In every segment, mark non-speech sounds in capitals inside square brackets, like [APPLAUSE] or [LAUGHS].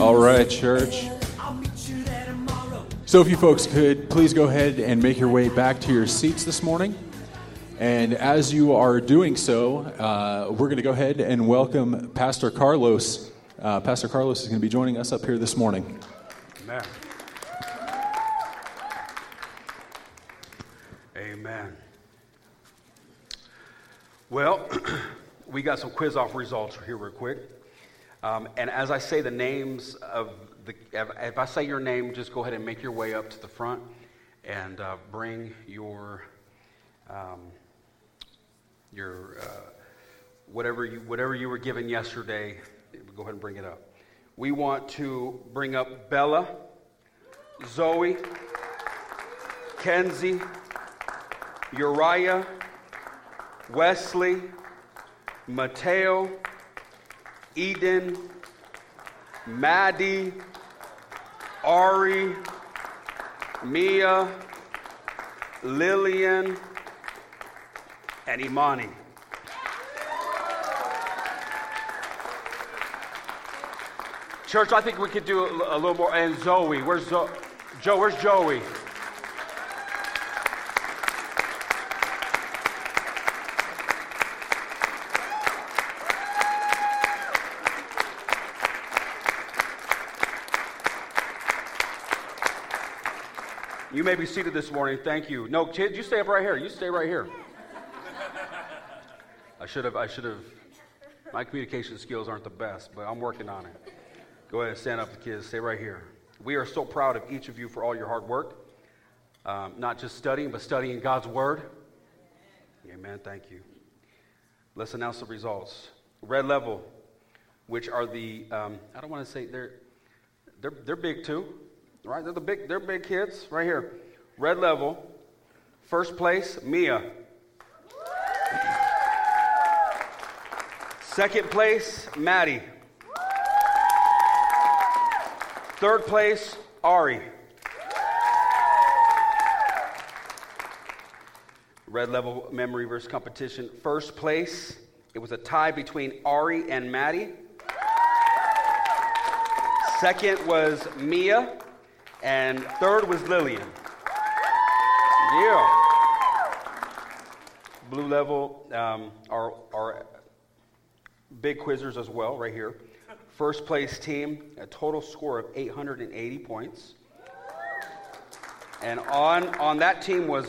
All right, church. So, if you folks could please go ahead and make your way back to your seats this morning. And as you are doing so, uh, we're going to go ahead and welcome Pastor Carlos. Uh, Pastor Carlos is going to be joining us up here this morning. Amen. Amen. Well, [CLEARS THROAT] we got some quiz off results here, real quick. Um, and as I say the names of the, if I say your name, just go ahead and make your way up to the front and uh, bring your, um, your uh, whatever you whatever you were given yesterday. Go ahead and bring it up. We want to bring up Bella, Zoe, Kenzie, Uriah, Wesley, Mateo, Eden, Maddie, Ari, Mia, Lillian, and Imani. Church, I think we could do a, a little more. And Zoe, where's Zo- Joe? Where's Joey? You may be seated this morning. Thank you. No, kids, you stay up right here. You stay right here. I should have. I should have. My communication skills aren't the best, but I'm working on it. Go ahead and stand up, kids. Stay right here. We are so proud of each of you for all your hard work. Um, not just studying, but studying God's Word. Amen. Thank you. Let's announce the results. Red level, which are the, um, I don't want to say they're, they're, they're big too, right? They're the big, they're big kids right here. Red level, first place, Mia. Second place, Maddie. Third place, Ari. Red level memory verse competition. First place, it was a tie between Ari and Maddie. Second was Mia. And third was Lillian. Yeah. Blue level um, are, are big quizzers as well, right here. First place team, a total score of 880 points. And on, on that team was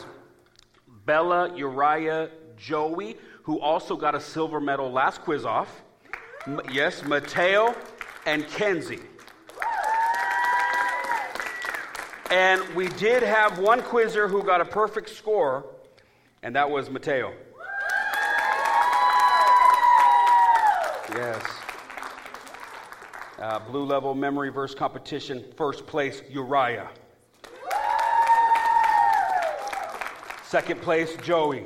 Bella, Uriah, Joey, who also got a silver medal last quiz off. M- yes, Mateo and Kenzie. And we did have one quizzer who got a perfect score, and that was Mateo. Yes. Uh, blue level memory verse competition, first place, Uriah. Second place, Joey.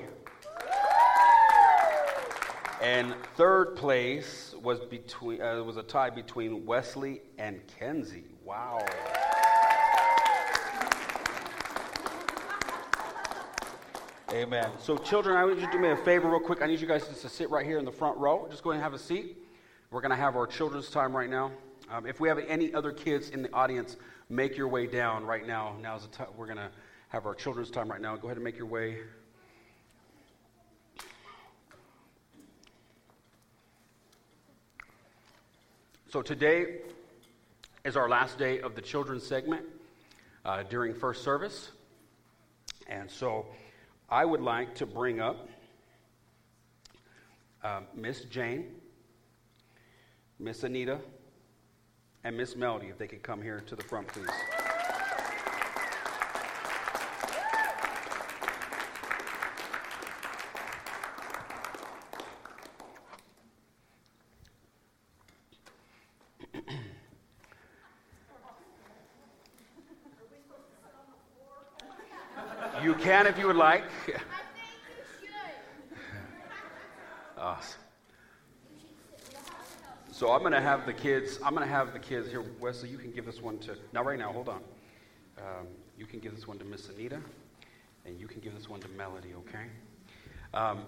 And third place was between uh, was a tie between Wesley and Kenzie. Wow. Amen. So, children, I want you to do me a favor, real quick. I need you guys just to sit right here in the front row. Just go ahead and have a seat. We're going to have our children's time right now. Um, if we have any other kids in the audience, make your way down right now. Now's the time. We're going to have our children's time right now. Go ahead and make your way. So, today is our last day of the children's segment uh, during first service. And so, I would like to bring up uh, Miss Jane, Miss Anita, and Miss Melody, if they could come here to the front, please. You can if you would like. [LAUGHS] Awesome. So I'm going to have the kids, I'm going to have the kids here. Wesley, you can give this one to, not right now, hold on. Um, you can give this one to Miss Anita, and you can give this one to Melody, okay? Um,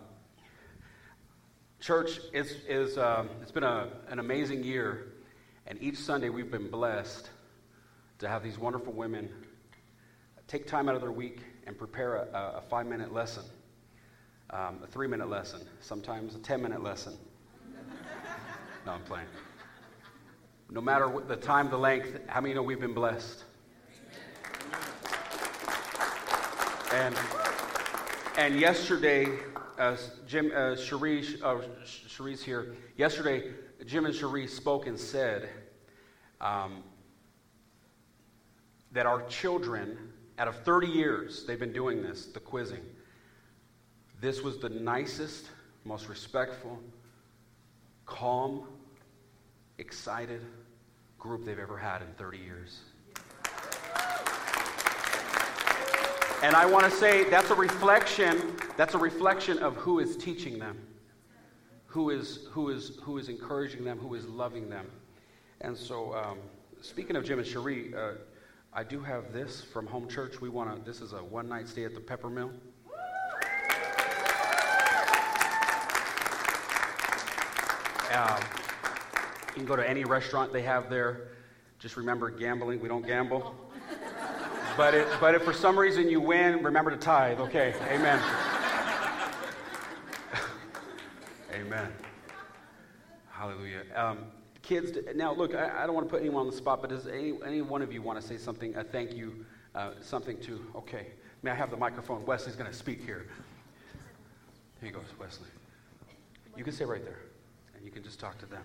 church, it's, is, um, it's been a, an amazing year, And each Sunday, we've been blessed to have these wonderful women take time out of their week and prepare a, a five minute lesson, um, a three minute lesson, sometimes a 10 minute lesson. [LAUGHS] no, I'm playing. No matter what the time, the length, how many know we've been blessed? And, and yesterday, uh, Jim, uh, Cherise, uh, here, yesterday, Jim and Cherise spoke and said um, that our children, out of 30 years they've been doing this, the quizzing, this was the nicest, most respectful, calm, excited group they've ever had in 30 years. And I want to say that's a reflection, that's a reflection of who is teaching them, who is, who is, who is encouraging them, who is loving them. And so, um, speaking of Jim and Cherie, uh, I do have this from home church. We want to, this is a one night stay at the Peppermill. Uh, you can go to any restaurant they have there. Just remember gambling. We don't gamble. But, it, but if for some reason you win, remember to tithe. Okay, amen. [LAUGHS] amen. Hallelujah. Um, kids, now look, I, I, don't want to put anyone on the spot, but does any, any one of you want to say something, a thank you, uh, something to, okay, may I have the microphone? Wesley's going to speak here. Here he goes, Wesley. You can sit right there, and you can just talk to them.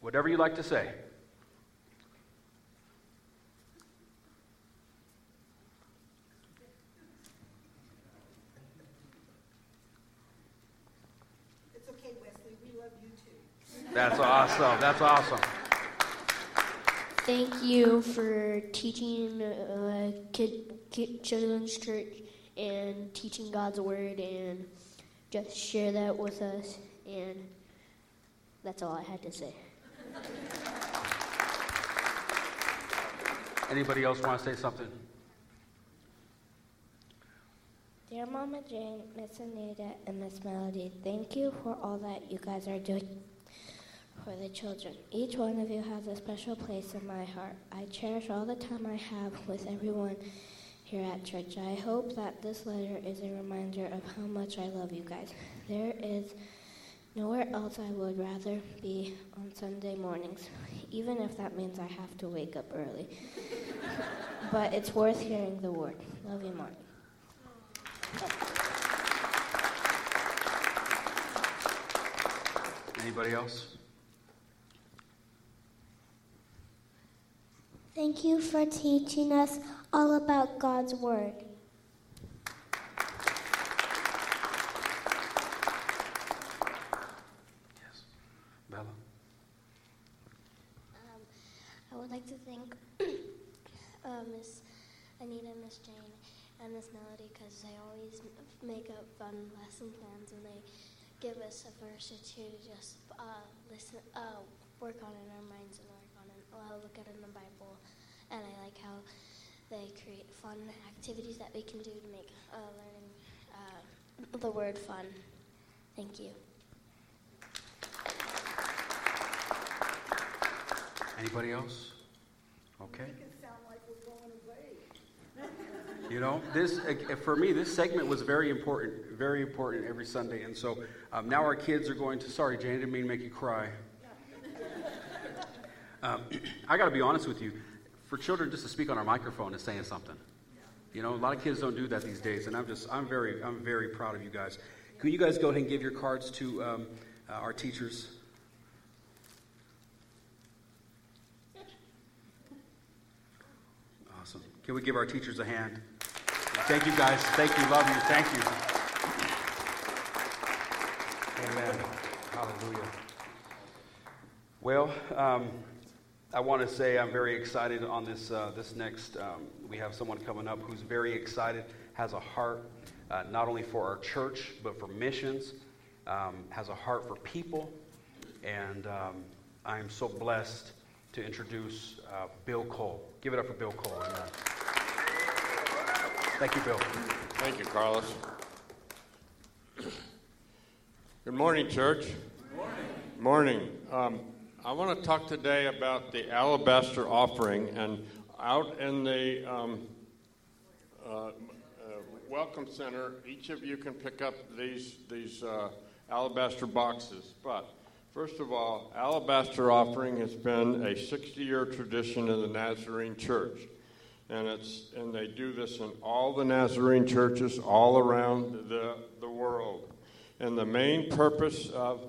Whatever you like to say. That's awesome. That's awesome. Thank you for teaching uh, kid, kid, children's church and teaching God's word and just share that with us. And that's all I had to say. Anybody else want to say something? Dear Mama Jane, Miss Anita, and Miss Melody, thank you for all that you guys are doing for the children. Each one of you has a special place in my heart. I cherish all the time I have with everyone here at church. I hope that this letter is a reminder of how much I love you guys. There is nowhere else I would rather be on Sunday mornings, even if that means I have to wake up early. [LAUGHS] but it's worth hearing the word. Love you, Mark. Anybody else? Thank you for teaching us all about God's Word. Yes. Bella? Um, I would like to thank [COUGHS] uh, Miss Anita, Miss Jane, and Miss Melody because they always make up fun lesson plans and they give us a verse or two to just uh, listen, uh, work on in our minds and work on it, uh, look at it in the Bible and I like how they create fun activities that we can do to make uh, learning uh, the word fun. Thank you. Anybody else? Okay. You know, this uh, for me, this segment was very important, very important every Sunday, and so um, now our kids are going to. Sorry, Jane, I didn't mean to make you cry. Um, [CLEARS THROAT] I got to be honest with you for children just to speak on our microphone is saying something. You know, a lot of kids don't do that these days, and I'm just, I'm very, I'm very proud of you guys. Can you guys go ahead and give your cards to um, uh, our teachers? Awesome. Can we give our teachers a hand? Thank you, guys. Thank you. Love you. Thank you. Amen. Hallelujah. Well, um, I want to say I'm very excited on this, uh, this next. Um, we have someone coming up who's very excited, has a heart uh, not only for our church, but for missions, um, has a heart for people. And um, I'm so blessed to introduce uh, Bill Cole. Give it up for Bill Cole. Amen. Thank you, Bill. Thank you, Carlos. Good morning, church. Good Morning. Um, I want to talk today about the alabaster offering, and out in the um, uh, uh, welcome center, each of you can pick up these these uh, alabaster boxes. But first of all, alabaster offering has been a 60-year tradition in the Nazarene Church, and it's and they do this in all the Nazarene churches all around the the world. And the main purpose of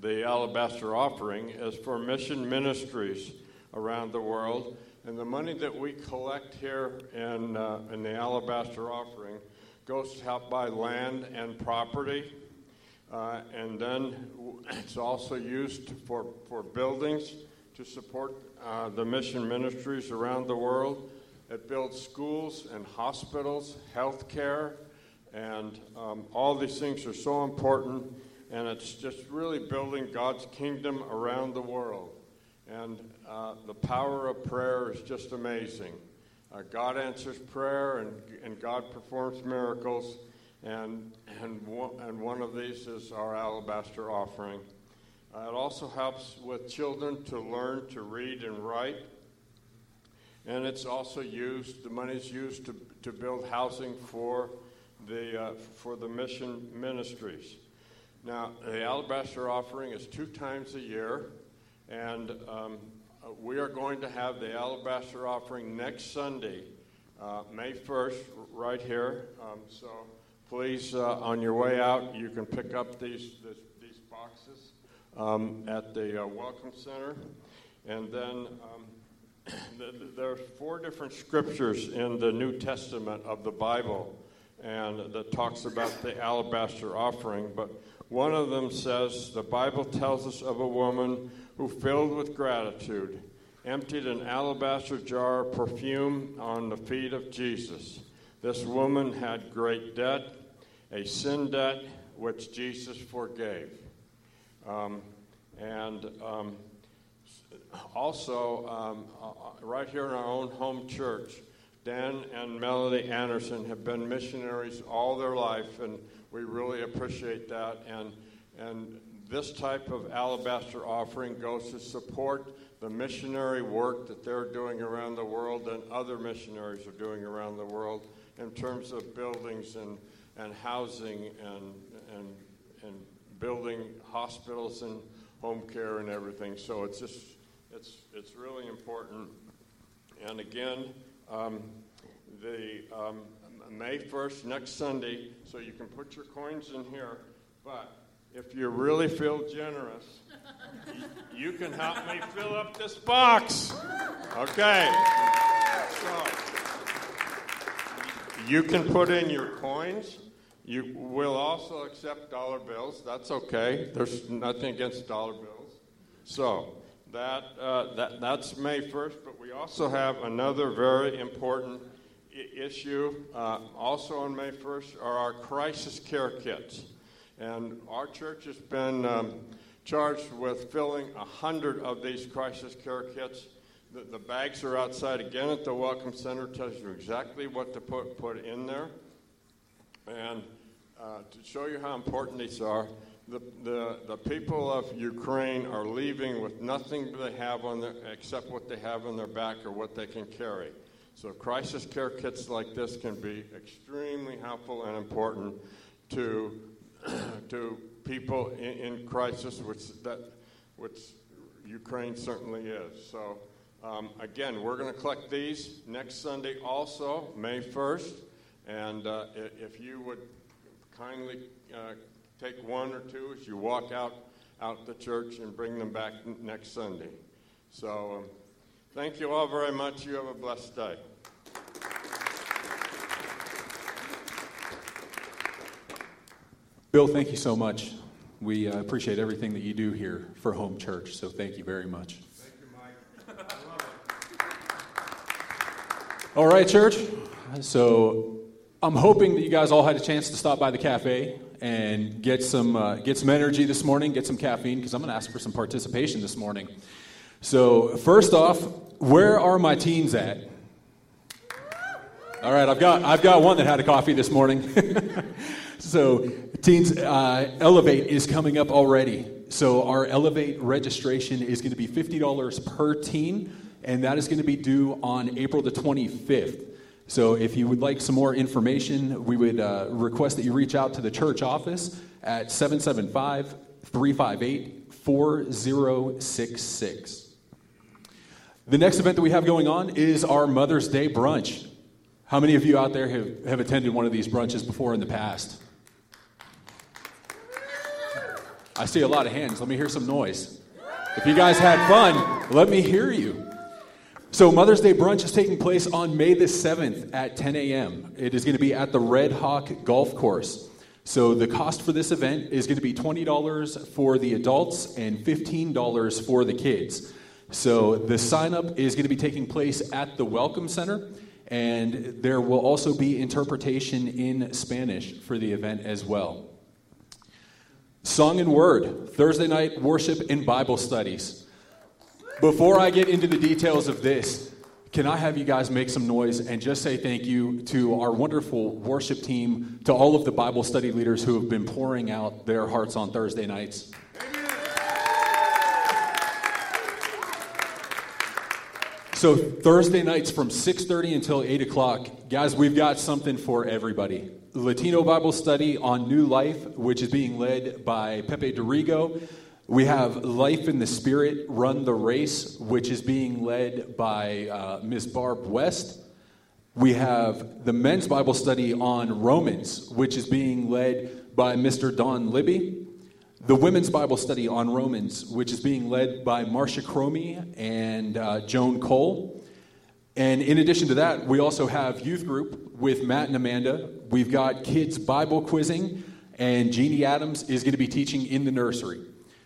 the alabaster offering is for mission ministries around the world. And the money that we collect here in, uh, in the alabaster offering goes to help buy land and property. Uh, and then it's also used for, for buildings to support uh, the mission ministries around the world. It builds schools and hospitals, health care, and um, all these things are so important and it's just really building God's kingdom around the world. And uh, the power of prayer is just amazing. Uh, God answers prayer, and, and God performs miracles, and, and, one, and one of these is our alabaster offering. Uh, it also helps with children to learn to read and write. And it's also used, the money is used to, to build housing for the, uh, for the mission ministries. Now, the alabaster offering is two times a year, and um, we are going to have the alabaster offering next Sunday, uh, May 1st, right here. Um, so please, uh, on your way out, you can pick up these, this, these boxes um, at the uh, Welcome Center. And then um, [COUGHS] there are four different scriptures in the New Testament of the Bible and that talks about the alabaster offering, but one of them says the Bible tells us of a woman who, filled with gratitude, emptied an alabaster jar of perfume on the feet of Jesus. This woman had great debt, a sin debt, which Jesus forgave. Um, and um, also, um, uh, right here in our own home church, Dan and Melody Anderson have been missionaries all their life, and we really appreciate that. And, and this type of alabaster offering goes to support the missionary work that they're doing around the world and other missionaries are doing around the world in terms of buildings and, and housing and, and, and building hospitals and home care and everything. So it's just, it's, it's really important. And again, um, the um, May 1st, next Sunday, so you can put your coins in here. But if you really feel generous, you, can help me fill up this box. Okay. So you can put in your coins. You will also accept dollar bills. That's okay. There's nothing against dollar bills. So that, uh, that that's May 1st, but we also have another very important issue uh, also on May 1st are our crisis care kits. And our church has been um, charged with filling 100 of these crisis care kits. The, the, bags are outside again at the Welcome Center, tells you exactly what to put, put in there. And uh, to show you how important these are, the, the, the people of Ukraine are leaving with nothing they have on their, except what they have on their back or what they can carry. So crisis care kits like this can be extremely helpful and important to, [CLEARS THROAT] to people in, in, crisis, which, that, which Ukraine certainly is. So um, again, we're going to collect these next Sunday also, May 1st. And uh, if you would kindly uh, take one or two as you walk out, out the church and bring them back next Sunday. So um, thank you all very much. You have a blessed day. Bill, thank you so much. We uh, appreciate everything that you do here for Home Church, so thank you very much. Thank you, Mike. all right, church. So I'm hoping that you guys all had a chance to stop by the cafe and get some uh, get some energy this morning, get some caffeine, because I'm going to ask for some participation this morning. So first off, where are my teens at? All right, I've got, I've got one that had a coffee this morning. [LAUGHS] so, teens, uh, Elevate is coming up already. So, our Elevate registration is going to be $50 per teen, and that is going to be due on April the 25th. So, if you would like some more information, we would uh, request that you reach out to the church office at 775 358 4066. The next event that we have going on is our Mother's Day brunch. How many of you out there have, have attended one of these brunches before in the past? I see a lot of hands. Let me hear some noise. If you guys had fun, let me hear you. So, Mother's Day brunch is taking place on May the 7th at 10 a.m. It is going to be at the Red Hawk Golf Course. So, the cost for this event is going to be $20 for the adults and $15 for the kids. So, the sign up is going to be taking place at the Welcome Center, and there will also be interpretation in Spanish for the event as well. Song and Word, Thursday night worship and Bible studies. Before I get into the details of this, can I have you guys make some noise and just say thank you to our wonderful worship team, to all of the Bible study leaders who have been pouring out their hearts on Thursday nights? So Thursday nights from 6:30 until 8 o'clock, guys, we've got something for everybody. Latino Bible study on New Life, which is being led by Pepe Dorigo. We have Life in the Spirit, Run the Race, which is being led by uh, Ms. Barb West. We have the men's Bible study on Romans, which is being led by Mr. Don Libby. The women's Bible study on Romans, which is being led by Marcia Cromie and uh, Joan Cole. And in addition to that, we also have youth group with Matt and Amanda. We've got kids Bible quizzing, and Jeannie Adams is going to be teaching in the nursery.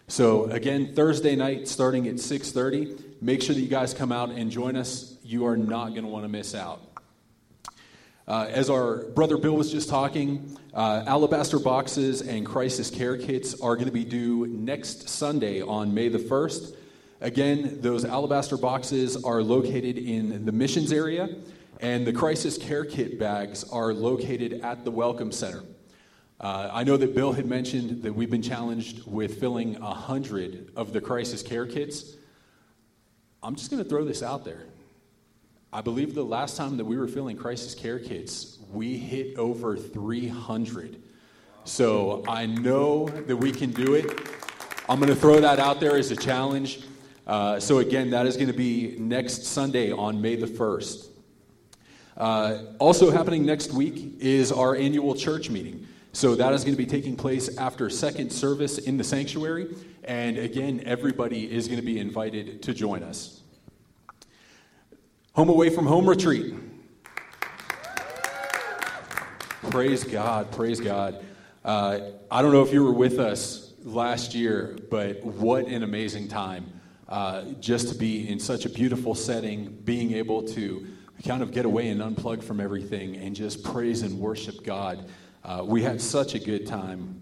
So again, Thursday night starting at 6:30. Make sure that you guys come out and join us. You are not going to want to miss out. Uh, as our brother Bill was just talking, uh, alabaster boxes and crisis care kits are going to be due next Sunday on May the 1st. Again, those alabaster boxes are located in the missions area, and the crisis care kit bags are located at the Welcome Center. Uh, I know that Bill had mentioned that we've been challenged with filling 100 of the crisis care kits. I'm just going to throw this out there. I believe the last time that we were filling crisis care kits, we hit over 300. So I know that we can do it. I'm going to throw that out there as a challenge. Uh, so, again, that is going to be next Sunday on May the 1st. Uh, also, happening next week is our annual church meeting. So that is going to be taking place after second service in the sanctuary. And again, everybody is going to be invited to join us. Home away from home retreat. Praise God, praise God. Uh, I don't know if you were with us last year, but what an amazing time. Uh, just to be in such a beautiful setting, being able to kind of get away and unplug from everything and just praise and worship God. Uh, we had such a good time.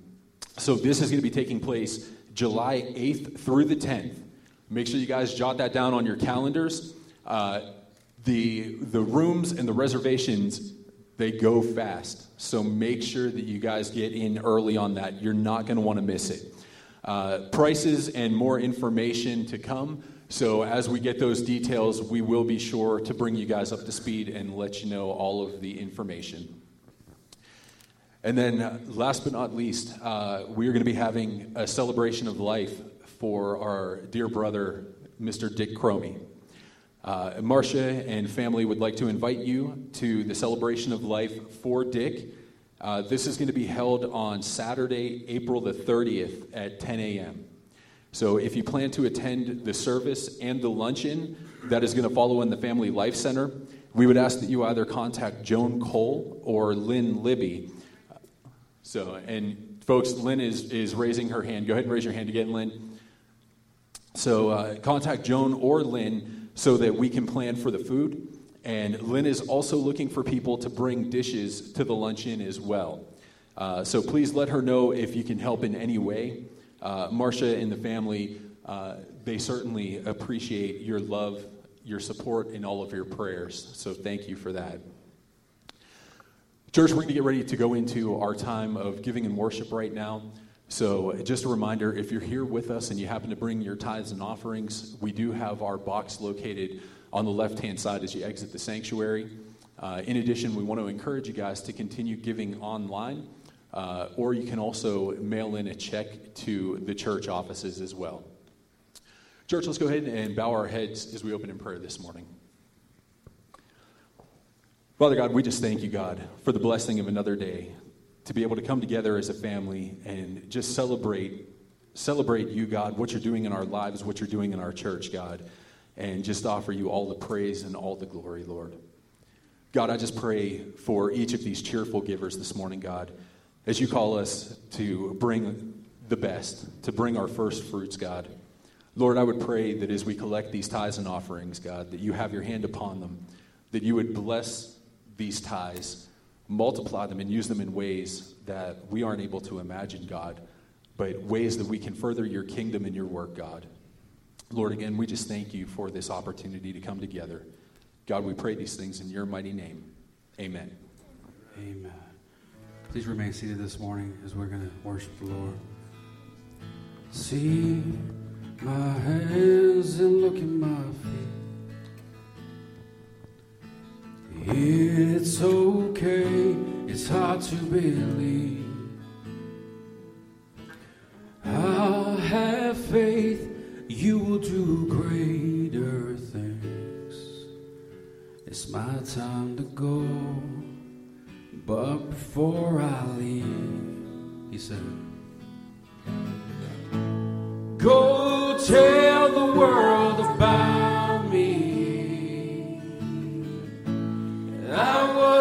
So, this is going to be taking place July 8th through the 10th. Make sure you guys jot that down on your calendars. Uh, the, the rooms and the reservations, they go fast. So, make sure that you guys get in early on that. You're not going to want to miss it. Uh, prices and more information to come. So, as we get those details, we will be sure to bring you guys up to speed and let you know all of the information. And then, uh, last but not least, uh, we are going to be having a celebration of life for our dear brother, Mr. Dick Cromie. Uh, Marcia and family would like to invite you to the celebration of life for Dick. Uh, this is going to be held on Saturday, April the 30th at 10 a.m. So, if you plan to attend the service and the luncheon that is going to follow in the Family Life Center, we would ask that you either contact Joan Cole or Lynn Libby so, and folks, Lynn is, is raising her hand. Go ahead and raise your hand again, Lynn. So, uh, contact Joan or Lynn so that we can plan for the food. And Lynn is also looking for people to bring dishes to the luncheon as well. Uh, so, please let her know if you can help in any way. Uh, Marcia and the family, uh, they certainly appreciate your love, your support, and all of your prayers. So, thank you for that. Church, we're going to get ready to go into our time of giving and worship right now. So, just a reminder if you're here with us and you happen to bring your tithes and offerings, we do have our box located on the left hand side as you exit the sanctuary. Uh, in addition, we want to encourage you guys to continue giving online, uh, or you can also mail in a check to the church offices as well. Church, let's go ahead and bow our heads as we open in prayer this morning. Father God, we just thank you, God, for the blessing of another day to be able to come together as a family and just celebrate celebrate you, God, what you're doing in our lives, what you're doing in our church, God, and just offer you all the praise and all the glory, Lord. God, I just pray for each of these cheerful givers this morning, God, as you call us to bring the best, to bring our first fruits, God. Lord, I would pray that as we collect these tithes and offerings, God, that you have your hand upon them, that you would bless these tithes, multiply them, and use them in ways that we aren't able to imagine, God, but ways that we can further your kingdom and your work, God. Lord, again, we just thank you for this opportunity to come together. God, we pray these things in your mighty name. Amen. Amen. Please remain seated this morning as we're going to worship the Lord. See my hands and look at my feet. It's okay, it's hard to believe. I'll have faith, you will do greater things. It's my time to go, but before I leave, he said, Go tell the world about I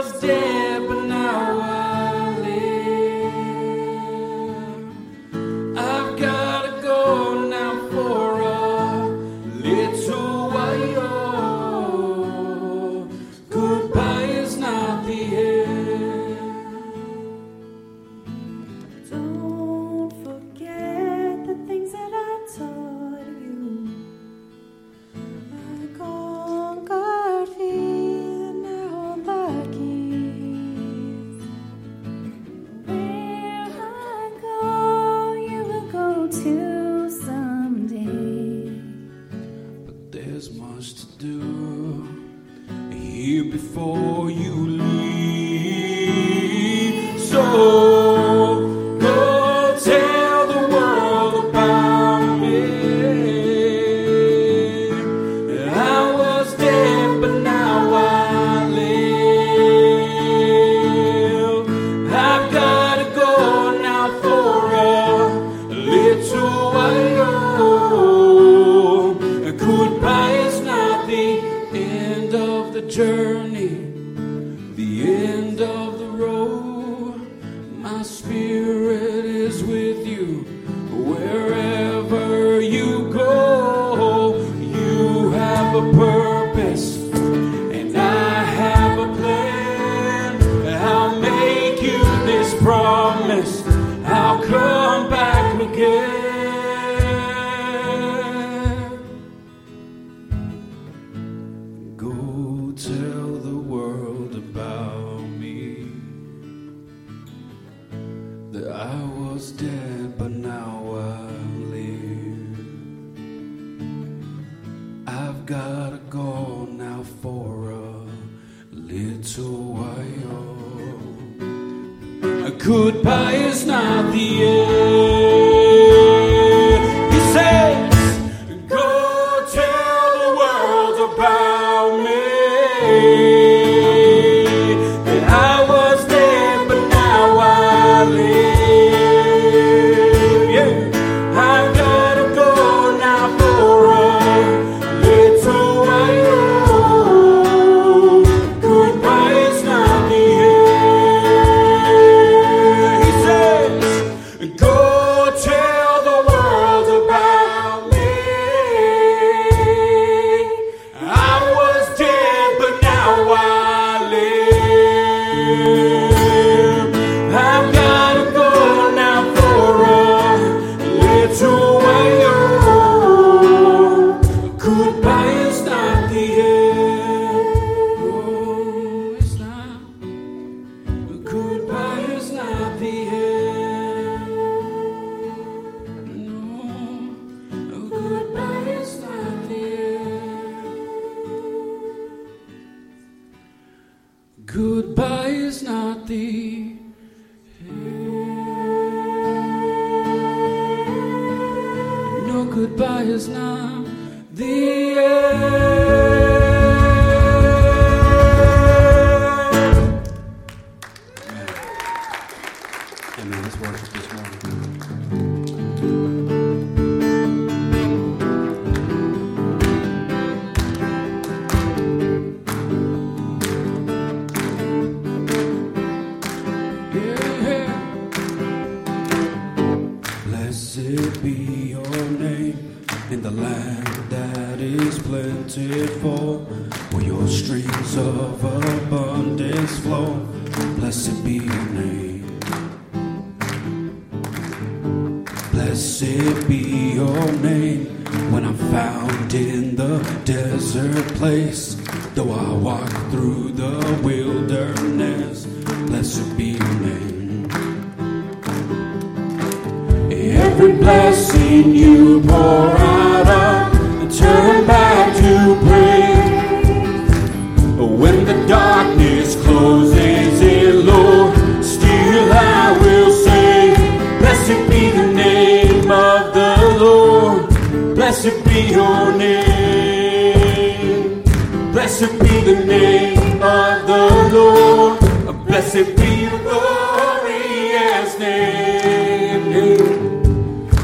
be your name. Blessed be the name of the Lord. Blessed be your glorious name.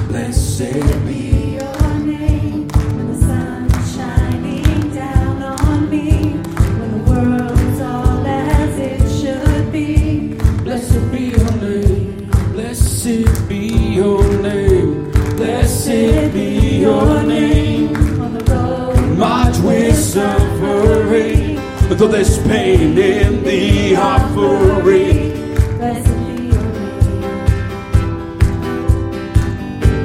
Blessed be your name when the sun is shining down on me, when the world's all as it should be. Blessed be your name. Blessed be your name. Blessed be your name. Though there's pain in the offering.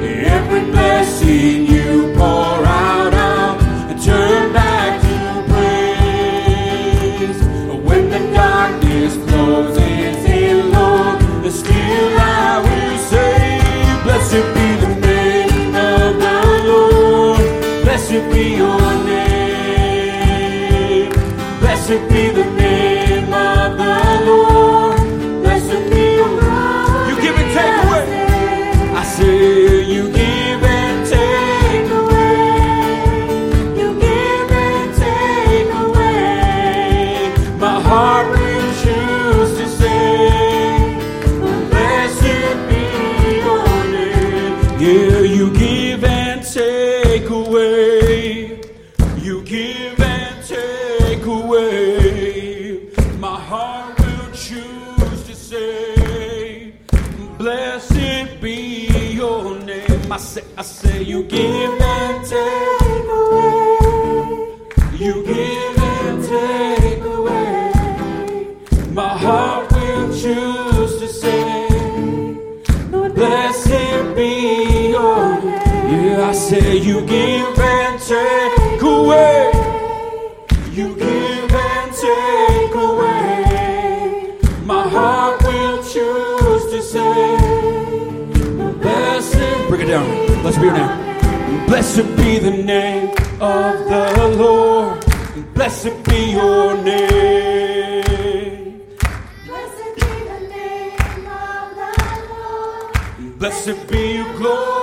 Every blessing you pour out of, turn back to praise. When the darkness closes in, Lord, still I will say, Blessed be the name of the Lord. Blessed be your say, you give and take away. You give and take away. My heart will choose to say, Blessed. Bring it down. Blessed be your name. Blessed be the name of the Lord. Blessed be your name. Blessed be the name of the Lord. Blessed be your glorious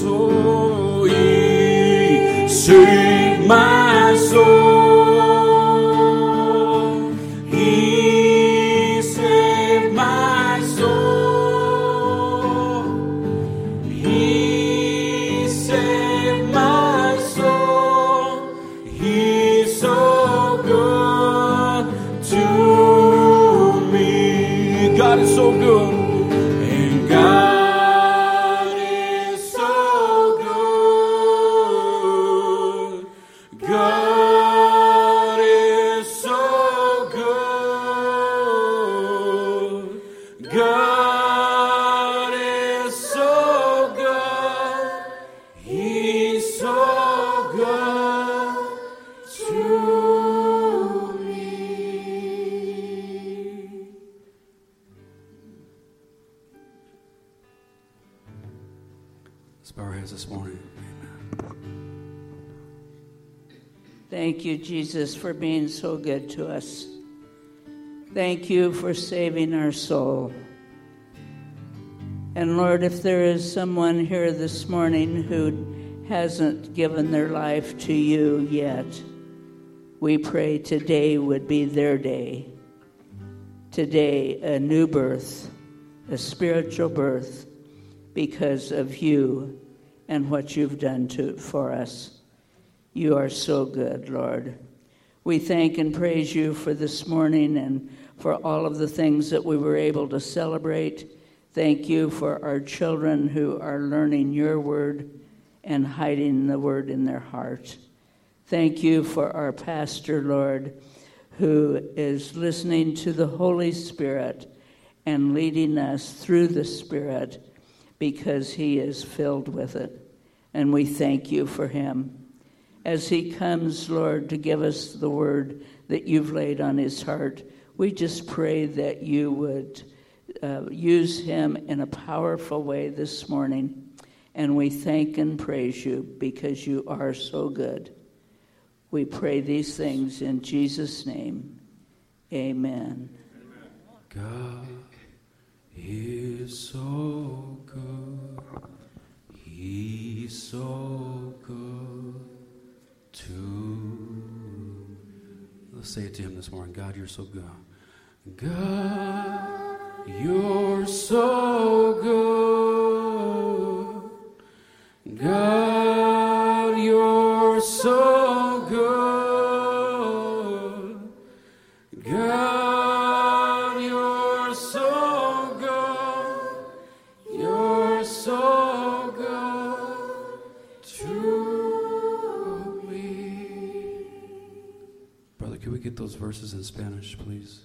Soul. Jesus, for being so good to us. Thank you for saving our soul. And Lord, if there is someone here this morning who hasn't given their life to you yet, we pray today would be their day. Today, a new birth, a spiritual birth, because of you and what you've done to, for us. You are so good, Lord. We thank and praise you for this morning and for all of the things that we were able to celebrate. Thank you for our children who are learning your word and hiding the word in their heart. Thank you for our pastor, Lord, who is listening to the Holy Spirit and leading us through the Spirit because he is filled with it. And we thank you for him. As he comes, Lord, to give us the word that you've laid on his heart, we just pray that you would uh, use him in a powerful way this morning. And we thank and praise you because you are so good. We pray these things in Jesus' name. Amen. God is so good. He's so good to. Let's say it to him this morning. God, you're so good. God, you're so good. God, those verses in Spanish, please?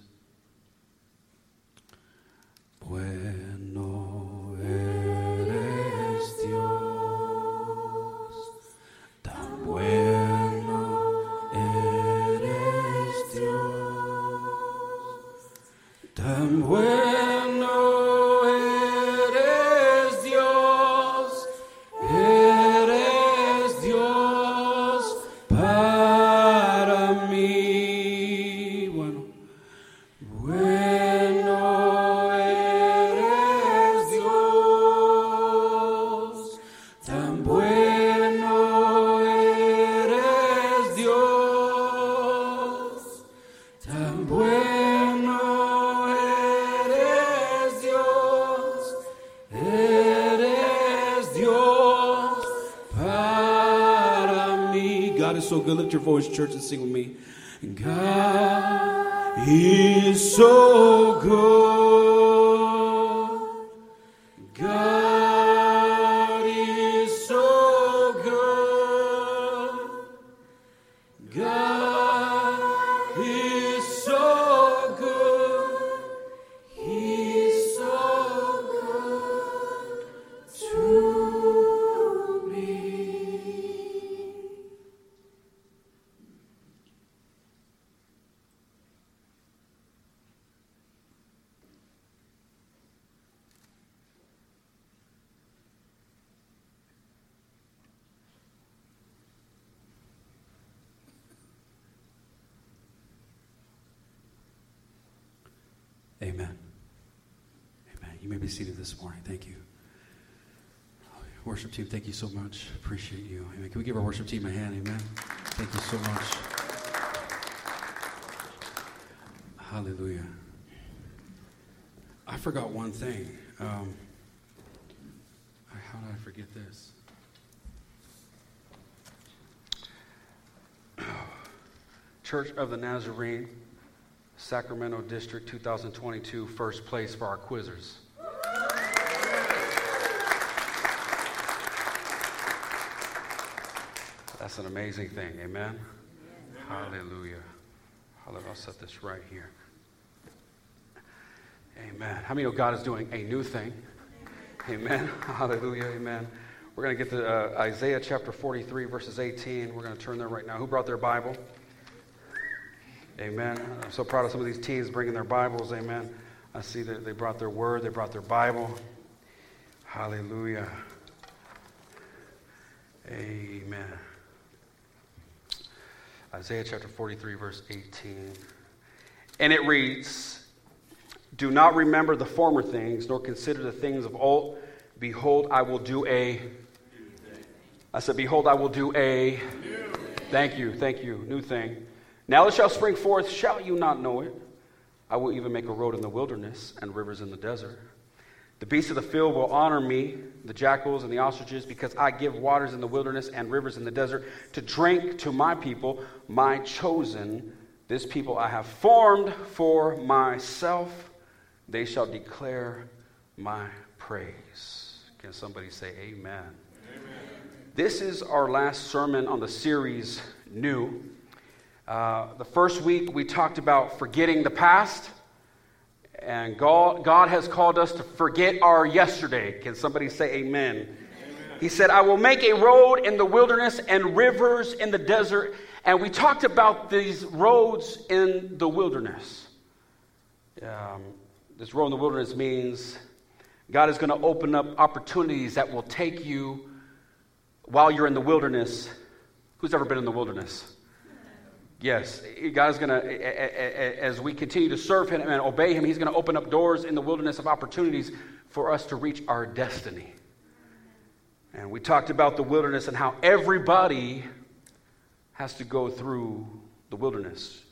Sing with me. God is so good. Be seated this morning. Thank you. Worship team, thank you so much. Appreciate you. Amen. Can we give our worship team a hand? Amen. Thank you so much. Hallelujah. I forgot one thing. Um, how did I forget this? [SIGHS] Church of the Nazarene, Sacramento District 2022, first place for our quizzers. That's an amazing thing. Amen. Hallelujah. Hallelujah. I'll set this right here. Amen. How many know God is doing a new thing? Amen. Hallelujah. Amen. We're going to get to uh, Isaiah chapter 43, verses 18. We're going to turn there right now. Who brought their Bible? Amen. I'm so proud of some of these teens bringing their Bibles. Amen. I see that they brought their word, they brought their Bible. Hallelujah. Amen. Isaiah chapter 43, verse 18. And it reads Do not remember the former things, nor consider the things of old. Behold, I will do a. I said, Behold, I will do a. Thank you, thank you, new thing. Now it shall spring forth, shall you not know it? I will even make a road in the wilderness and rivers in the desert. The beasts of the field will honor me, the jackals and the ostriches, because I give waters in the wilderness and rivers in the desert to drink to my people, my chosen, this people I have formed for myself. They shall declare my praise. Can somebody say amen? amen. This is our last sermon on the series, New. Uh, the first week we talked about forgetting the past. And God, God has called us to forget our yesterday. Can somebody say amen? amen? He said, I will make a road in the wilderness and rivers in the desert. And we talked about these roads in the wilderness. Um, this road in the wilderness means God is going to open up opportunities that will take you while you're in the wilderness. Who's ever been in the wilderness? Yes, God is going to, as we continue to serve Him and obey Him, He's going to open up doors in the wilderness of opportunities for us to reach our destiny. And we talked about the wilderness and how everybody has to go through the wilderness.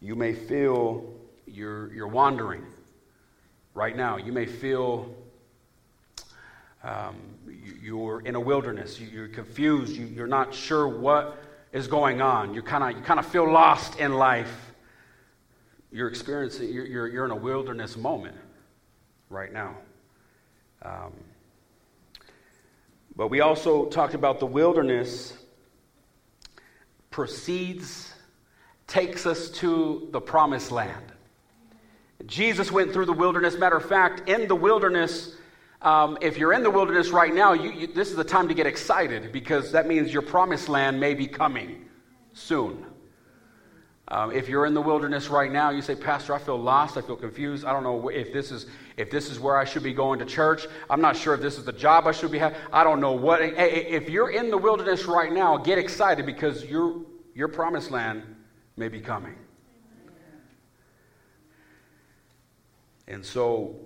You may feel you're, you're wandering right now. You may feel um, you're in a wilderness. You're confused. You're not sure what is going on. You kind of you kind of feel lost in life. You're experiencing you're, you're, you're in a wilderness moment right now. Um, but we also talked about the wilderness proceeds, takes us to the promised land. Jesus went through the wilderness. Matter of fact, in the wilderness, um, if you're in the wilderness right now, you, you, this is the time to get excited because that means your promised land may be coming soon. Um, if you're in the wilderness right now, you say, Pastor, I feel lost. I feel confused. I don't know if this is if this is where I should be going to church. I'm not sure if this is the job I should be having. I don't know what. If you're in the wilderness right now, get excited because your your promised land may be coming. And so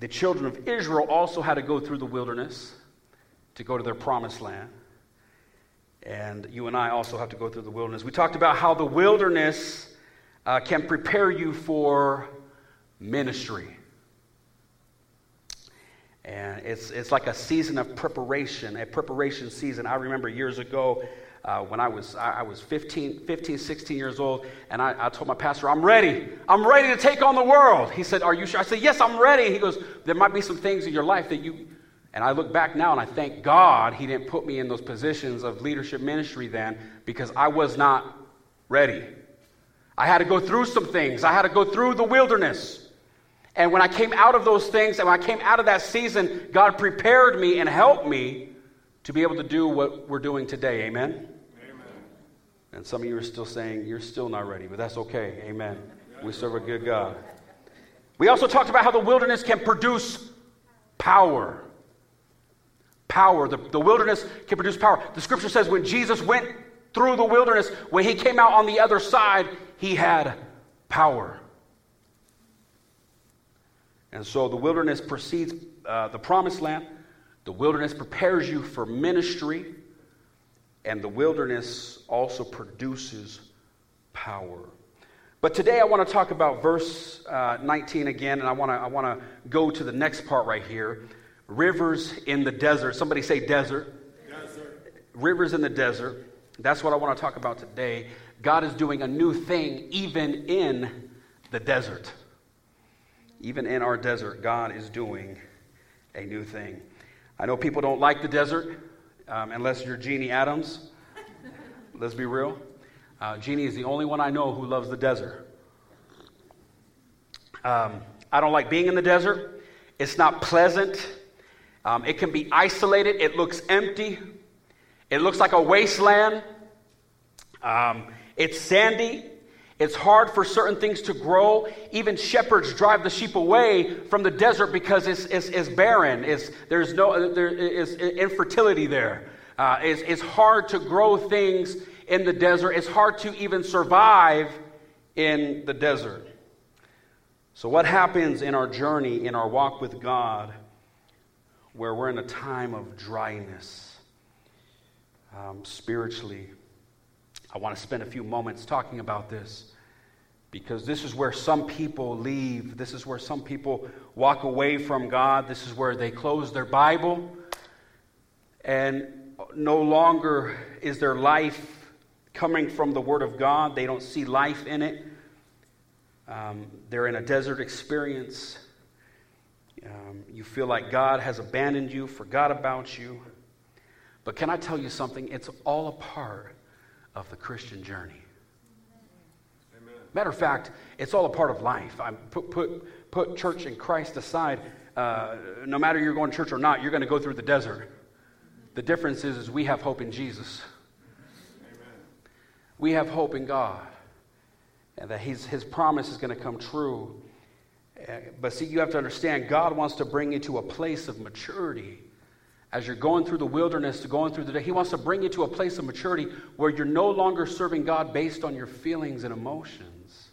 the children of Israel also had to go through the wilderness to go to their promised land. And you and I also have to go through the wilderness. We talked about how the wilderness uh, can prepare you for ministry. And it's, it's like a season of preparation, a preparation season. I remember years ago uh, when I was, I, was 15, 15, 16 years old, and I, I told my pastor, I'm ready. I'm ready to take on the world. He said, Are you sure? I said, Yes, I'm ready. He goes, There might be some things in your life that you, and I look back now and I thank God he didn't put me in those positions of leadership ministry then because I was not ready. I had to go through some things, I had to go through the wilderness. And when I came out of those things and when I came out of that season, God prepared me and helped me to be able to do what we're doing today. Amen? Amen. And some of you are still saying you're still not ready, but that's okay. Amen. We serve a good God. We also talked about how the wilderness can produce power. Power. The, the wilderness can produce power. The scripture says when Jesus went through the wilderness, when he came out on the other side, he had power. And so the wilderness precedes uh, the promised land. The wilderness prepares you for ministry. And the wilderness also produces power. But today I want to talk about verse uh, 19 again, and I want to I want to go to the next part right here. Rivers in the desert. Somebody say desert. Desert. Rivers in the desert. That's what I want to talk about today. God is doing a new thing even in the desert. Even in our desert, God is doing a new thing. I know people don't like the desert um, unless you're Jeannie Adams. Let's be real. Uh, Jeannie is the only one I know who loves the desert. Um, I don't like being in the desert. It's not pleasant. Um, it can be isolated. It looks empty. It looks like a wasteland. Um, it's sandy. It's hard for certain things to grow. Even shepherds drive the sheep away from the desert because it's, it's, it's barren. It's, there's no there is infertility there. Uh, it's, it's hard to grow things in the desert. It's hard to even survive in the desert. So, what happens in our journey, in our walk with God, where we're in a time of dryness um, spiritually? I want to spend a few moments talking about this because this is where some people leave. This is where some people walk away from God. This is where they close their Bible and no longer is their life coming from the Word of God. They don't see life in it. Um, they're in a desert experience. Um, you feel like God has abandoned you, forgot about you. But can I tell you something? It's all a part of the Christian journey. Amen. Matter of fact, it's all a part of life. I put, put, put church and Christ aside. Uh, no matter you're going to church or not, you're going to go through the desert. The difference is, is we have hope in Jesus. Amen. We have hope in God. And that his, his promise is going to come true. Uh, but see, you have to understand, God wants to bring you to a place of maturity as you're going through the wilderness, to going through the day, He wants to bring you to a place of maturity where you're no longer serving God based on your feelings and emotions.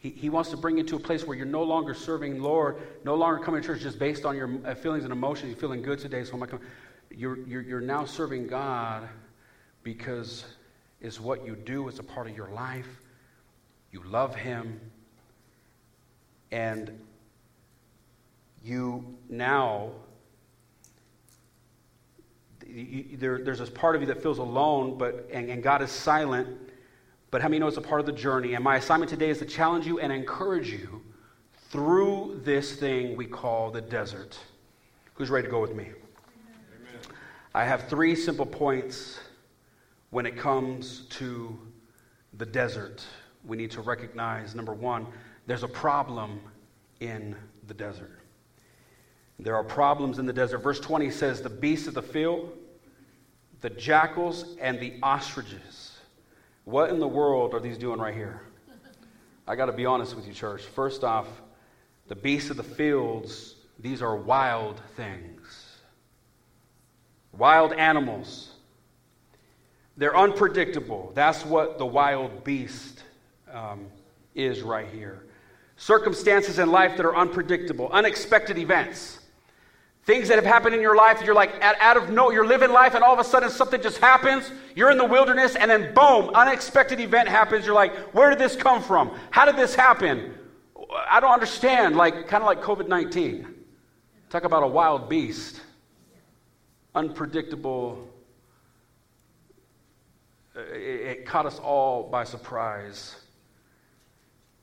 He, he wants to bring you to a place where you're no longer serving Lord, no longer coming to church just based on your uh, feelings and emotions. You're feeling good today, so am coming? You're, you're, you're now serving God because it's what you do, it's a part of your life. You love Him. And you now you, there, there's this part of you that feels alone but and, and god is silent. But how many know it's a part of the journey? And my assignment today is to challenge you and encourage you through this thing we call the desert. Who's ready to go with me? Amen. i have three simple points when it comes to the desert. We need to recognize number one there's a problem in the desert there are problems in the desert. Verse 20 says, The beasts of the field, the jackals, and the ostriches. What in the world are these doing right here? I got to be honest with you, church. First off, the beasts of the fields, these are wild things, wild animals. They're unpredictable. That's what the wild beast um, is right here. Circumstances in life that are unpredictable, unexpected events. Things that have happened in your life, you're like out of no, you're living life, and all of a sudden something just happens. You're in the wilderness, and then boom, unexpected event happens. You're like, where did this come from? How did this happen? I don't understand. Like kind of like COVID nineteen. Talk about a wild beast, unpredictable. It, caught us all by surprise.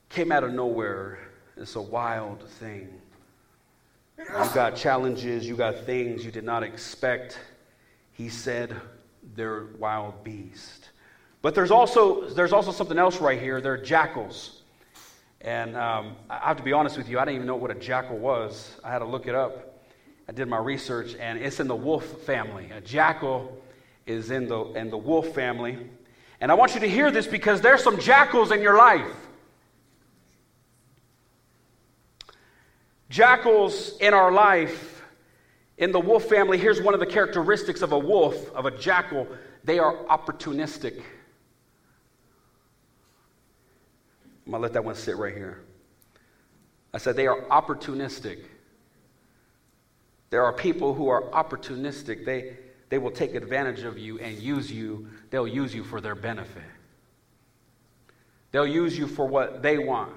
Came out of nowhere. It's a wild thing. You got challenges, you got things you did not expect. He said they're wild beasts. But there's also, there's also something else right here. They're jackals. And um, I have to be honest with you, I didn't even know what a jackal was. I had to look it up. I did my research, and it's in the wolf family. A jackal is in the, in the wolf family. And I want you to hear this because there's some jackals in your life. Jackals in our life, in the wolf family, here's one of the characteristics of a wolf, of a jackal they are opportunistic. I'm going to let that one sit right here. I said they are opportunistic. There are people who are opportunistic. They, they will take advantage of you and use you. They'll use you for their benefit. They'll use you for what they want.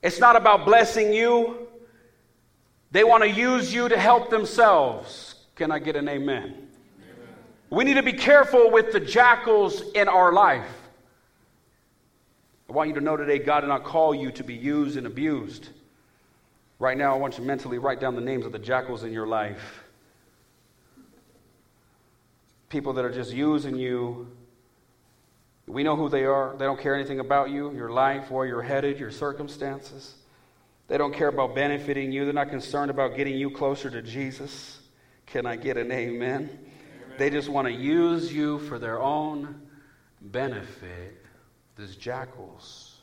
It's not about blessing you. They want to use you to help themselves. Can I get an amen? amen? We need to be careful with the jackals in our life. I want you to know today God did not call you to be used and abused. Right now, I want you to mentally write down the names of the jackals in your life. People that are just using you. We know who they are. They don't care anything about you, your life, where you're headed, your circumstances. They don't care about benefiting you. They're not concerned about getting you closer to Jesus. Can I get an amen? amen. They just want to use you for their own benefit. These jackals.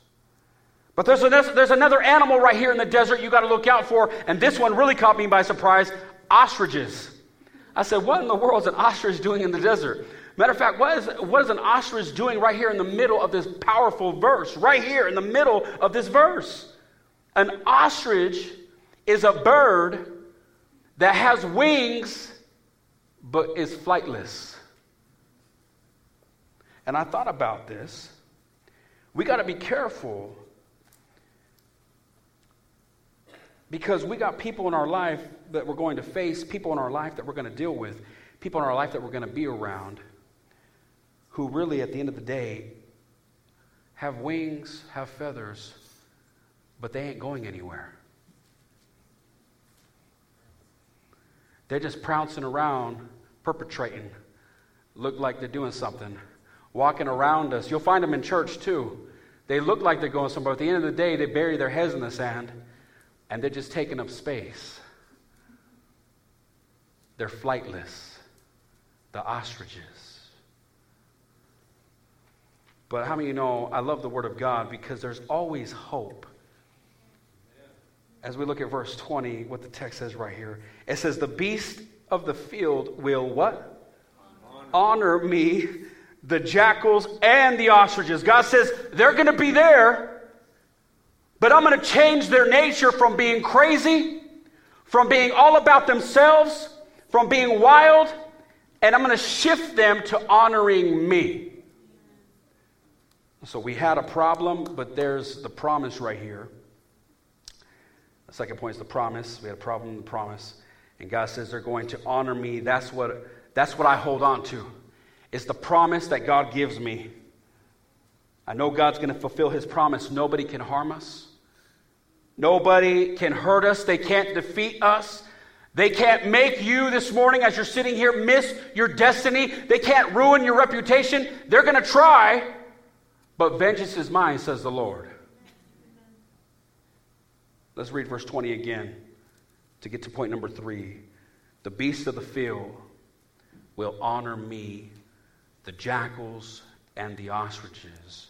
But there's another, there's another animal right here in the desert you got to look out for, and this one really caught me by surprise ostriches. I said, What in the world is an ostrich doing in the desert? Matter of fact, what is, what is an ostrich doing right here in the middle of this powerful verse? Right here in the middle of this verse. An ostrich is a bird that has wings but is flightless. And I thought about this. We got to be careful Because we got people in our life that we're going to face, people in our life that we're going to deal with, people in our life that we're going to be around who really, at the end of the day, have wings, have feathers, but they ain't going anywhere. They're just pouncing around, perpetrating, look like they're doing something, walking around us. You'll find them in church too. They look like they're going somewhere. At the end of the day, they bury their heads in the sand and they're just taking up space. They're flightless, the ostriches. But how many you know I love the Word of God because there's always hope. As we look at verse 20, what the text says right here, it says, The beast of the field will what? Honor, Honor me, the jackals and the ostriches. God says they're going to be there but I'm going to change their nature from being crazy, from being all about themselves, from being wild, and I'm going to shift them to honoring me. So we had a problem, but there's the promise right here. The second point is the promise. We had a problem, with the promise. And God says they're going to honor me. That's what, that's what I hold on to. It's the promise that God gives me. I know God's going to fulfill his promise. Nobody can harm us. Nobody can hurt us. They can't defeat us. They can't make you this morning, as you're sitting here, miss your destiny. They can't ruin your reputation. They're going to try, but vengeance is mine, says the Lord. Let's read verse 20 again to get to point number three. The beasts of the field will honor me, the jackals and the ostriches,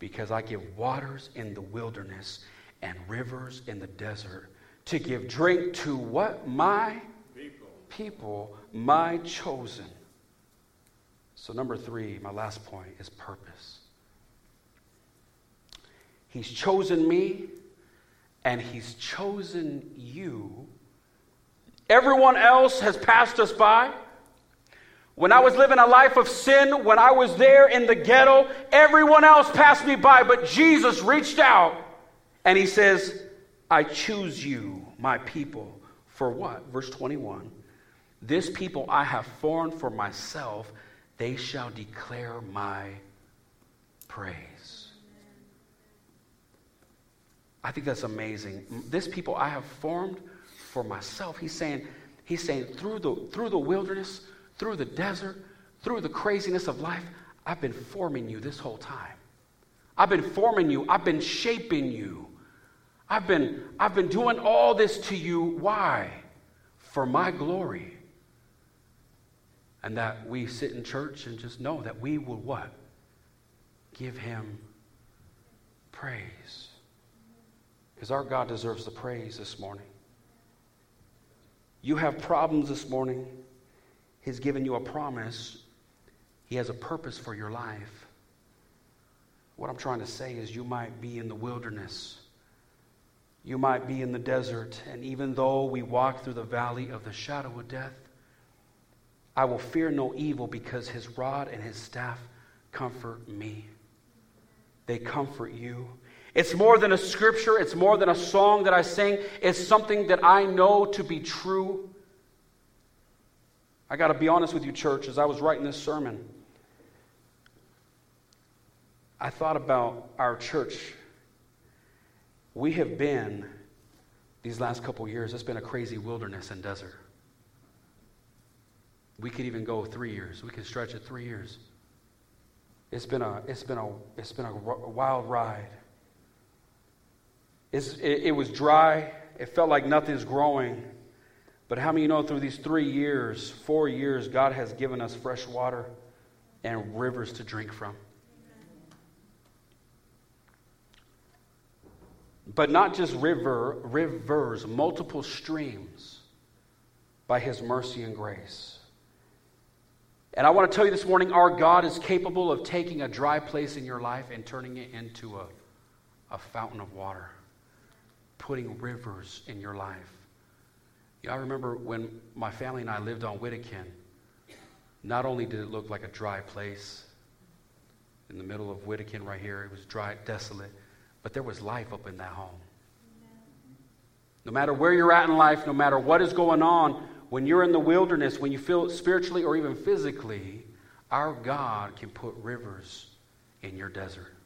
because I give waters in the wilderness and rivers in the desert to give drink to what? My people, people my chosen. So, number three, my last point is purpose. He's chosen me and he's chosen you. Everyone else has passed us by. When I was living a life of sin, when I was there in the ghetto, everyone else passed me by, but Jesus reached out and he says, I choose you, my people, for what? Verse 21 This people I have formed for myself, they shall declare my praise. I think that's amazing. This people I have formed for myself. He's saying, he's saying through the through the wilderness, through the desert, through the craziness of life, I've been forming you this whole time. I've been forming you, I've been shaping you. I've been, I've been doing all this to you. Why? For my glory. And that we sit in church and just know that we will what? Give him praise. Because our God deserves the praise this morning. You have problems this morning. He's given you a promise. He has a purpose for your life. What I'm trying to say is, you might be in the wilderness. You might be in the desert. And even though we walk through the valley of the shadow of death, I will fear no evil because his rod and his staff comfort me. They comfort you. It's more than a scripture, it's more than a song that I sing. It's something that I know to be true. I got to be honest with you, church, as I was writing this sermon, I thought about our church. We have been, these last couple years, it's been a crazy wilderness and desert. We could even go three years. We could stretch it three years. It's been a, it's been a, it's been a wild ride. It, it was dry. It felt like nothing's growing. But how many know through these three years, four years, God has given us fresh water and rivers to drink from? But not just river, rivers, multiple streams by his mercy and grace. And I want to tell you this morning our God is capable of taking a dry place in your life and turning it into a, a fountain of water, putting rivers in your life. I remember when my family and I lived on Wittican, not only did it look like a dry place in the middle of Wittican right here, it was dry, desolate, but there was life up in that home. No matter where you're at in life, no matter what is going on, when you're in the wilderness, when you feel spiritually or even physically, our God can put rivers in your desert.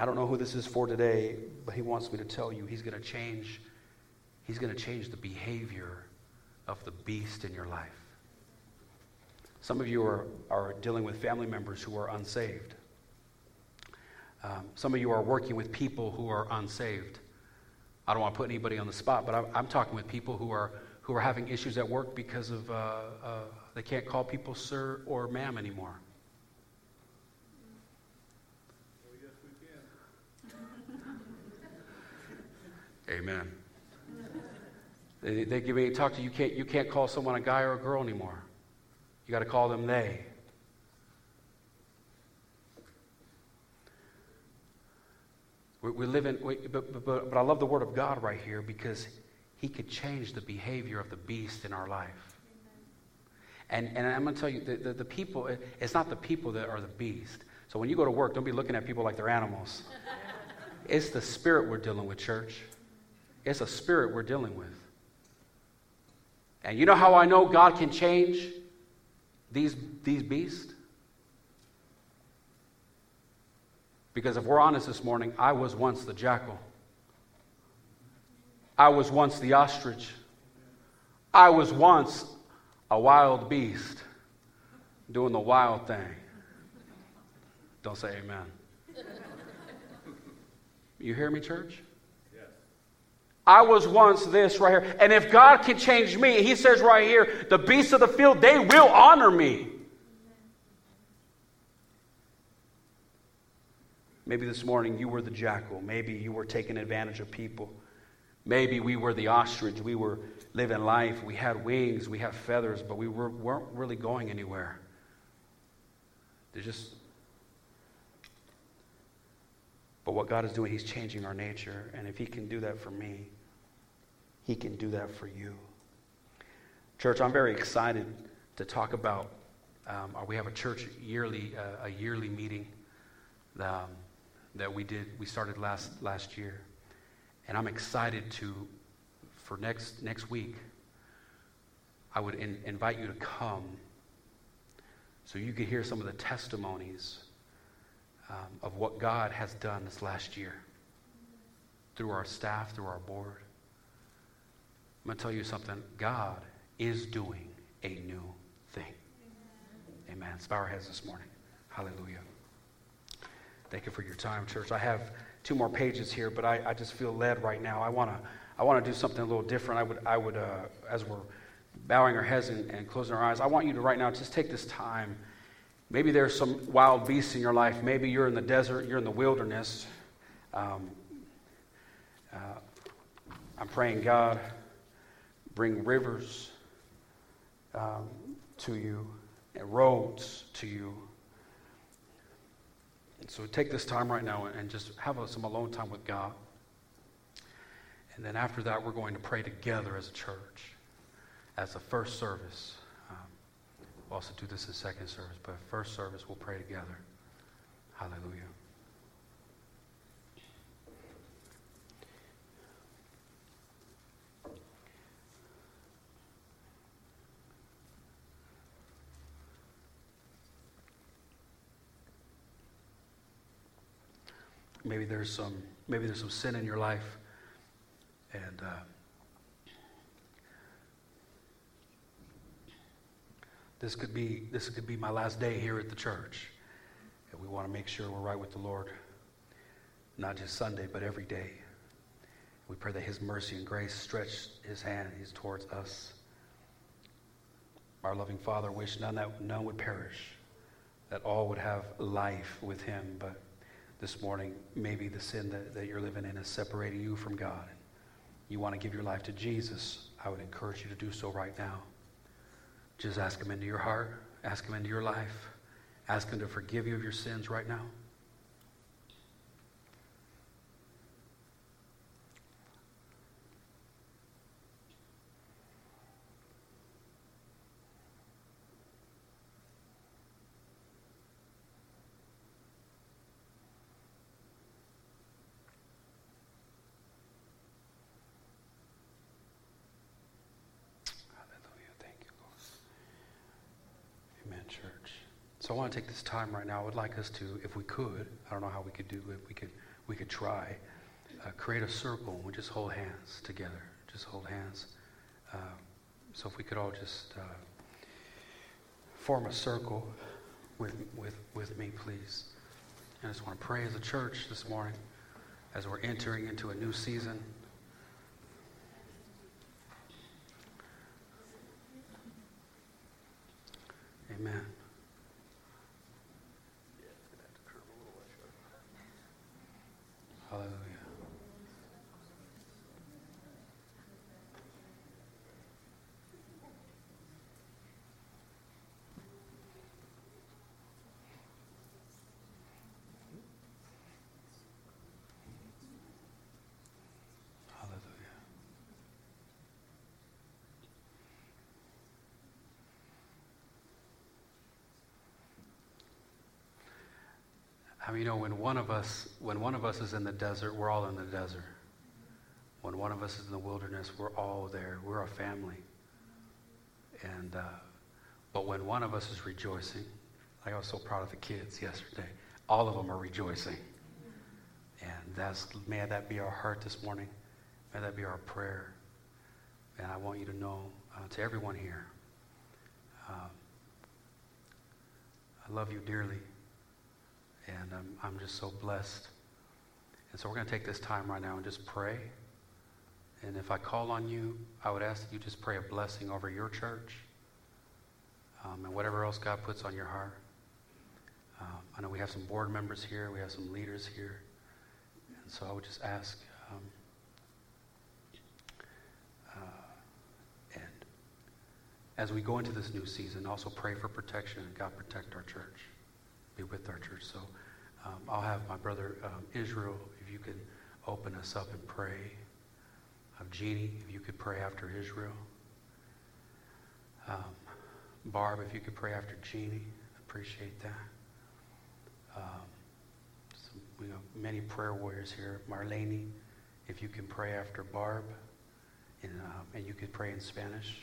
I don't know who this is for today, but he wants me to tell you he's going to change he's going to change the behavior of the beast in your life. Some of you are, are dealing with family members who are unsaved. Um, some of you are working with people who are unsaved. I don't want to put anybody on the spot, but I'm, I'm talking with people who are, who are having issues at work because of uh, uh, they can't call people sir or ma'am anymore. Amen. They, they give me talk to you. You can't, you can't call someone a guy or a girl anymore. You got to call them they. We, we live in, we, but, but, but I love the Word of God right here because He could change the behavior of the beast in our life. And, and I'm going to tell you, the, the, the, people, it's not the people that are the beast. So when you go to work, don't be looking at people like they're animals. it's the spirit we're dealing with, church. It's a spirit we're dealing with. And you know how I know God can change these, these beasts? Because if we're honest this morning, I was once the jackal. I was once the ostrich. I was once a wild beast doing the wild thing. Don't say amen. You hear me, church? I was once this right here. And if God can change me, He says right here, the beasts of the field, they will honor me. Maybe this morning you were the jackal. Maybe you were taking advantage of people. Maybe we were the ostrich. We were living life. We had wings. We had feathers, but we were, weren't really going anywhere. They're just. But what God is doing, He's changing our nature. And if He can do that for me, He can do that for you. Church, I'm very excited to talk about. Um, we have a church yearly, uh, a yearly meeting. Um, that we did we started last last year and i'm excited to for next next week i would in, invite you to come so you could hear some of the testimonies um, of what god has done this last year through our staff through our board going to tell you something god is doing a new thing amen let's bow our heads this morning hallelujah Thank you for your time, church. I have two more pages here, but I, I just feel led right now. I want to I want to do something a little different. I would, I would uh, as we're bowing our heads and, and closing our eyes, I want you to right now just take this time. Maybe there's some wild beasts in your life. Maybe you're in the desert, you're in the wilderness. Um, uh, I'm praying, God, bring rivers um, to you and roads to you And So take this time right now and just have some alone time with God. And then after that, we're going to pray together as a church, as the first service. Um, we'll also do this in second service, but first service, we'll pray together. Hallelujah. Maybe there's some maybe there's some sin in your life, and uh, this could be this could be my last day here at the church, and we want to make sure we're right with the Lord, not just Sunday but every day. We pray that His mercy and grace stretch His hand He's towards us. Our loving Father wished none that none would perish, that all would have life with Him, but this morning, maybe the sin that, that you're living in is separating you from God. You want to give your life to Jesus, I would encourage you to do so right now. Just ask Him into your heart, ask Him into your life, ask Him to forgive you of your sins right now. So I to take this time right now. I would like us to, if we could, I don't know how we could do it, we could, we could try, uh, create a circle and we just hold hands together. Just hold hands. Uh, so if we could all just uh, form a circle with, with, with me, please. I just want to pray as a church this morning as we're entering into a new season. Amen. Hallelujah. I mean, you know, when one of us, when one of us is in the desert, we're all in the desert. When one of us is in the wilderness, we're all there. We're a family. And, uh, but when one of us is rejoicing, like I was so proud of the kids yesterday, all of them are rejoicing. And that's, may that be our heart this morning. May that be our prayer. And I want you to know, uh, to everyone here, um, I love you dearly. And I'm, I'm just so blessed. And so we're going to take this time right now and just pray. And if I call on you, I would ask that you just pray a blessing over your church um, and whatever else God puts on your heart. Um, I know we have some board members here, we have some leaders here. And so I would just ask. Um, uh, and as we go into this new season, also pray for protection and God protect our church, be with our church. So um, I'll have my brother um, Israel, if you could open us up and pray. Of Jeannie, if you could pray after Israel. Um, Barb, if you could pray after Jeannie, appreciate that. Um, some, we have many prayer warriors here. Marlene, if you can pray after Barb, and, uh, and you could pray in Spanish.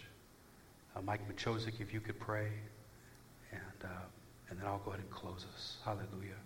Uh, Mike Machozik, if you could pray, and uh, and then I'll go ahead and close us. Hallelujah.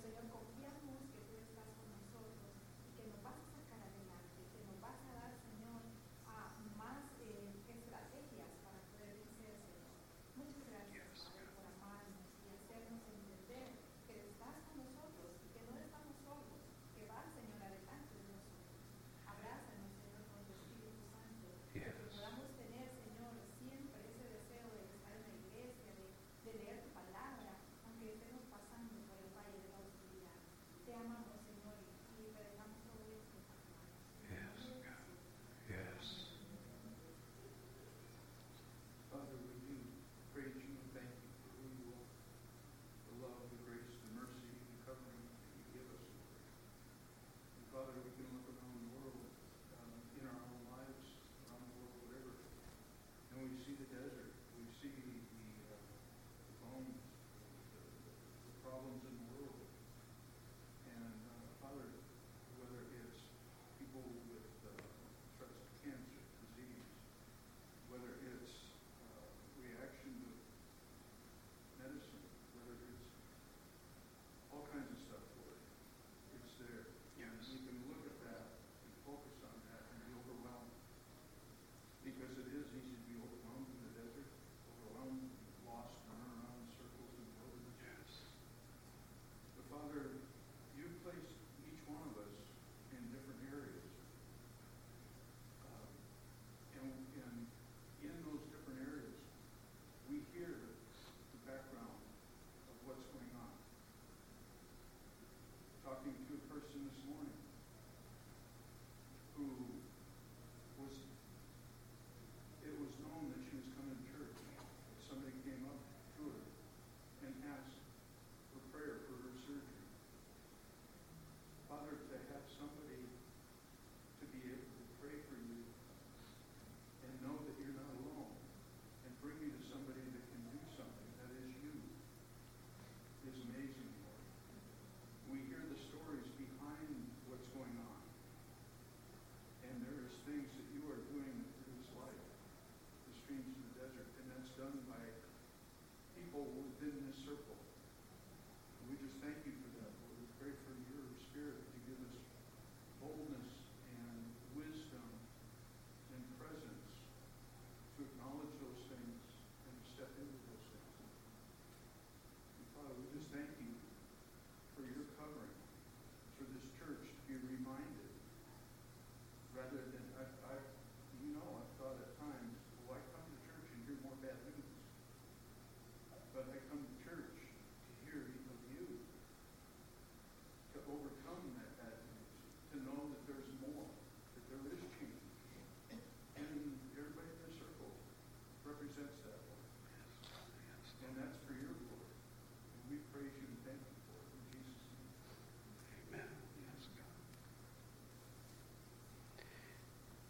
Señor,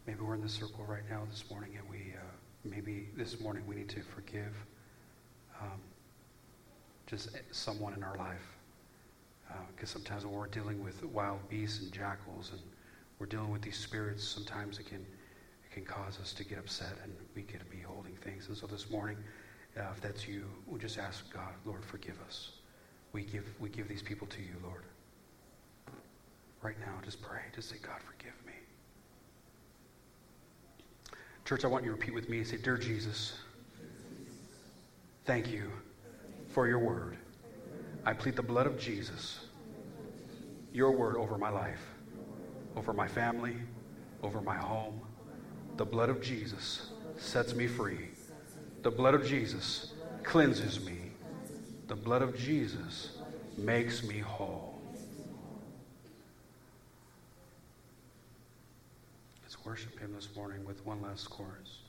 Maybe we're in this circle right now this morning, and we uh, maybe this morning we need to forgive um, just someone in our life. Because uh, sometimes when we're dealing with wild beasts and jackals, and we're dealing with these spirits, sometimes it can it can cause us to get upset, and we can be holding things. And so this morning, uh, if that's you, we'll just ask God, Lord, forgive us. We give we give these people to you, Lord. Right now, just pray. Just say, God, forgive me. Church, I want you to repeat with me and say, Dear Jesus, thank you for your word. I plead the blood of Jesus, your word over my life, over my family, over my home. The blood of Jesus sets me free. The blood of Jesus cleanses me. The blood of Jesus makes me whole. Worship Him this morning with one last chorus.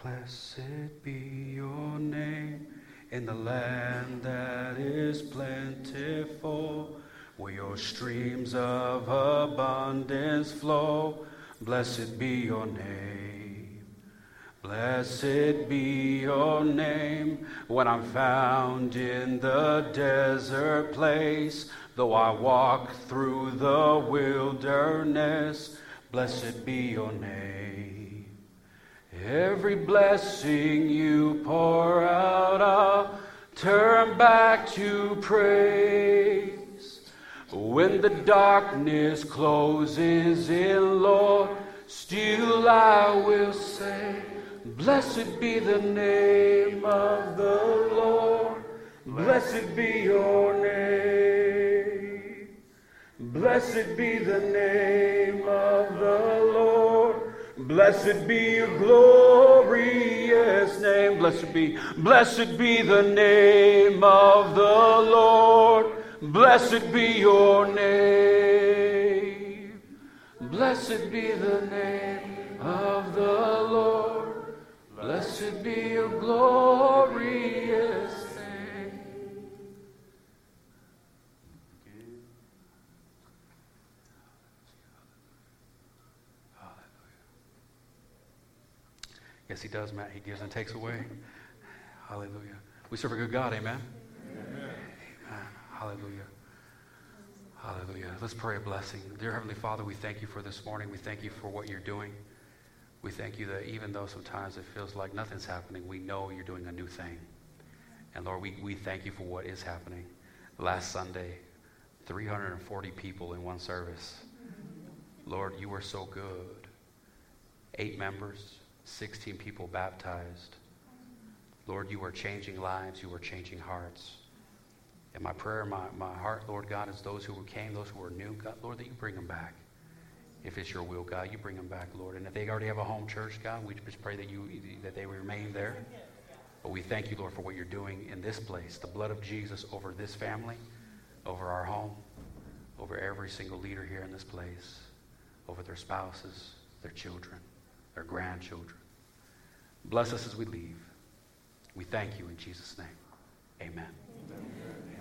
Blessed be your name in the land that is plentiful, where your streams of abundance flow. Blessed be your name. Blessed be your name when I'm found in the desert place. Though I walk through the wilderness, blessed be your name. Every blessing you pour out, I'll turn back to praise. When the darkness closes in, Lord, still I will say, Blessed be the name of the Lord. Blessed be your name. Blessed be the name of the Lord. Blessed be your glorious name. Blessed be, blessed be the name of the Lord. Blessed be your name. Blessed be the name of the Lord. Blessed be your glorious Yes, He does, Matt. He gives and takes away. Hallelujah. We serve a good God. Amen. Amen. Amen. Hallelujah. Hallelujah. Let's pray a blessing. Dear Heavenly Father, we thank you for this morning. We thank you for what you're doing. We thank you that even though sometimes it feels like nothing's happening, we know you're doing a new thing. And Lord, we, we thank you for what is happening. Last Sunday, 340 people in one service. Lord, you were so good. Eight members, 16 people baptized. Lord, you are changing lives, you are changing hearts. And my prayer, my, my heart, Lord God, is those who came, those who are new, God, Lord, that you bring them back. If it's your will, God, you bring them back, Lord. And if they already have a home church, God, we just pray that you that they remain there. But we thank you, Lord, for what you're doing in this place. The blood of Jesus over this family, over our home, over every single leader here in this place, over their spouses, their children their grandchildren. Bless us as we leave. We thank you in Jesus' name. Amen. Amen.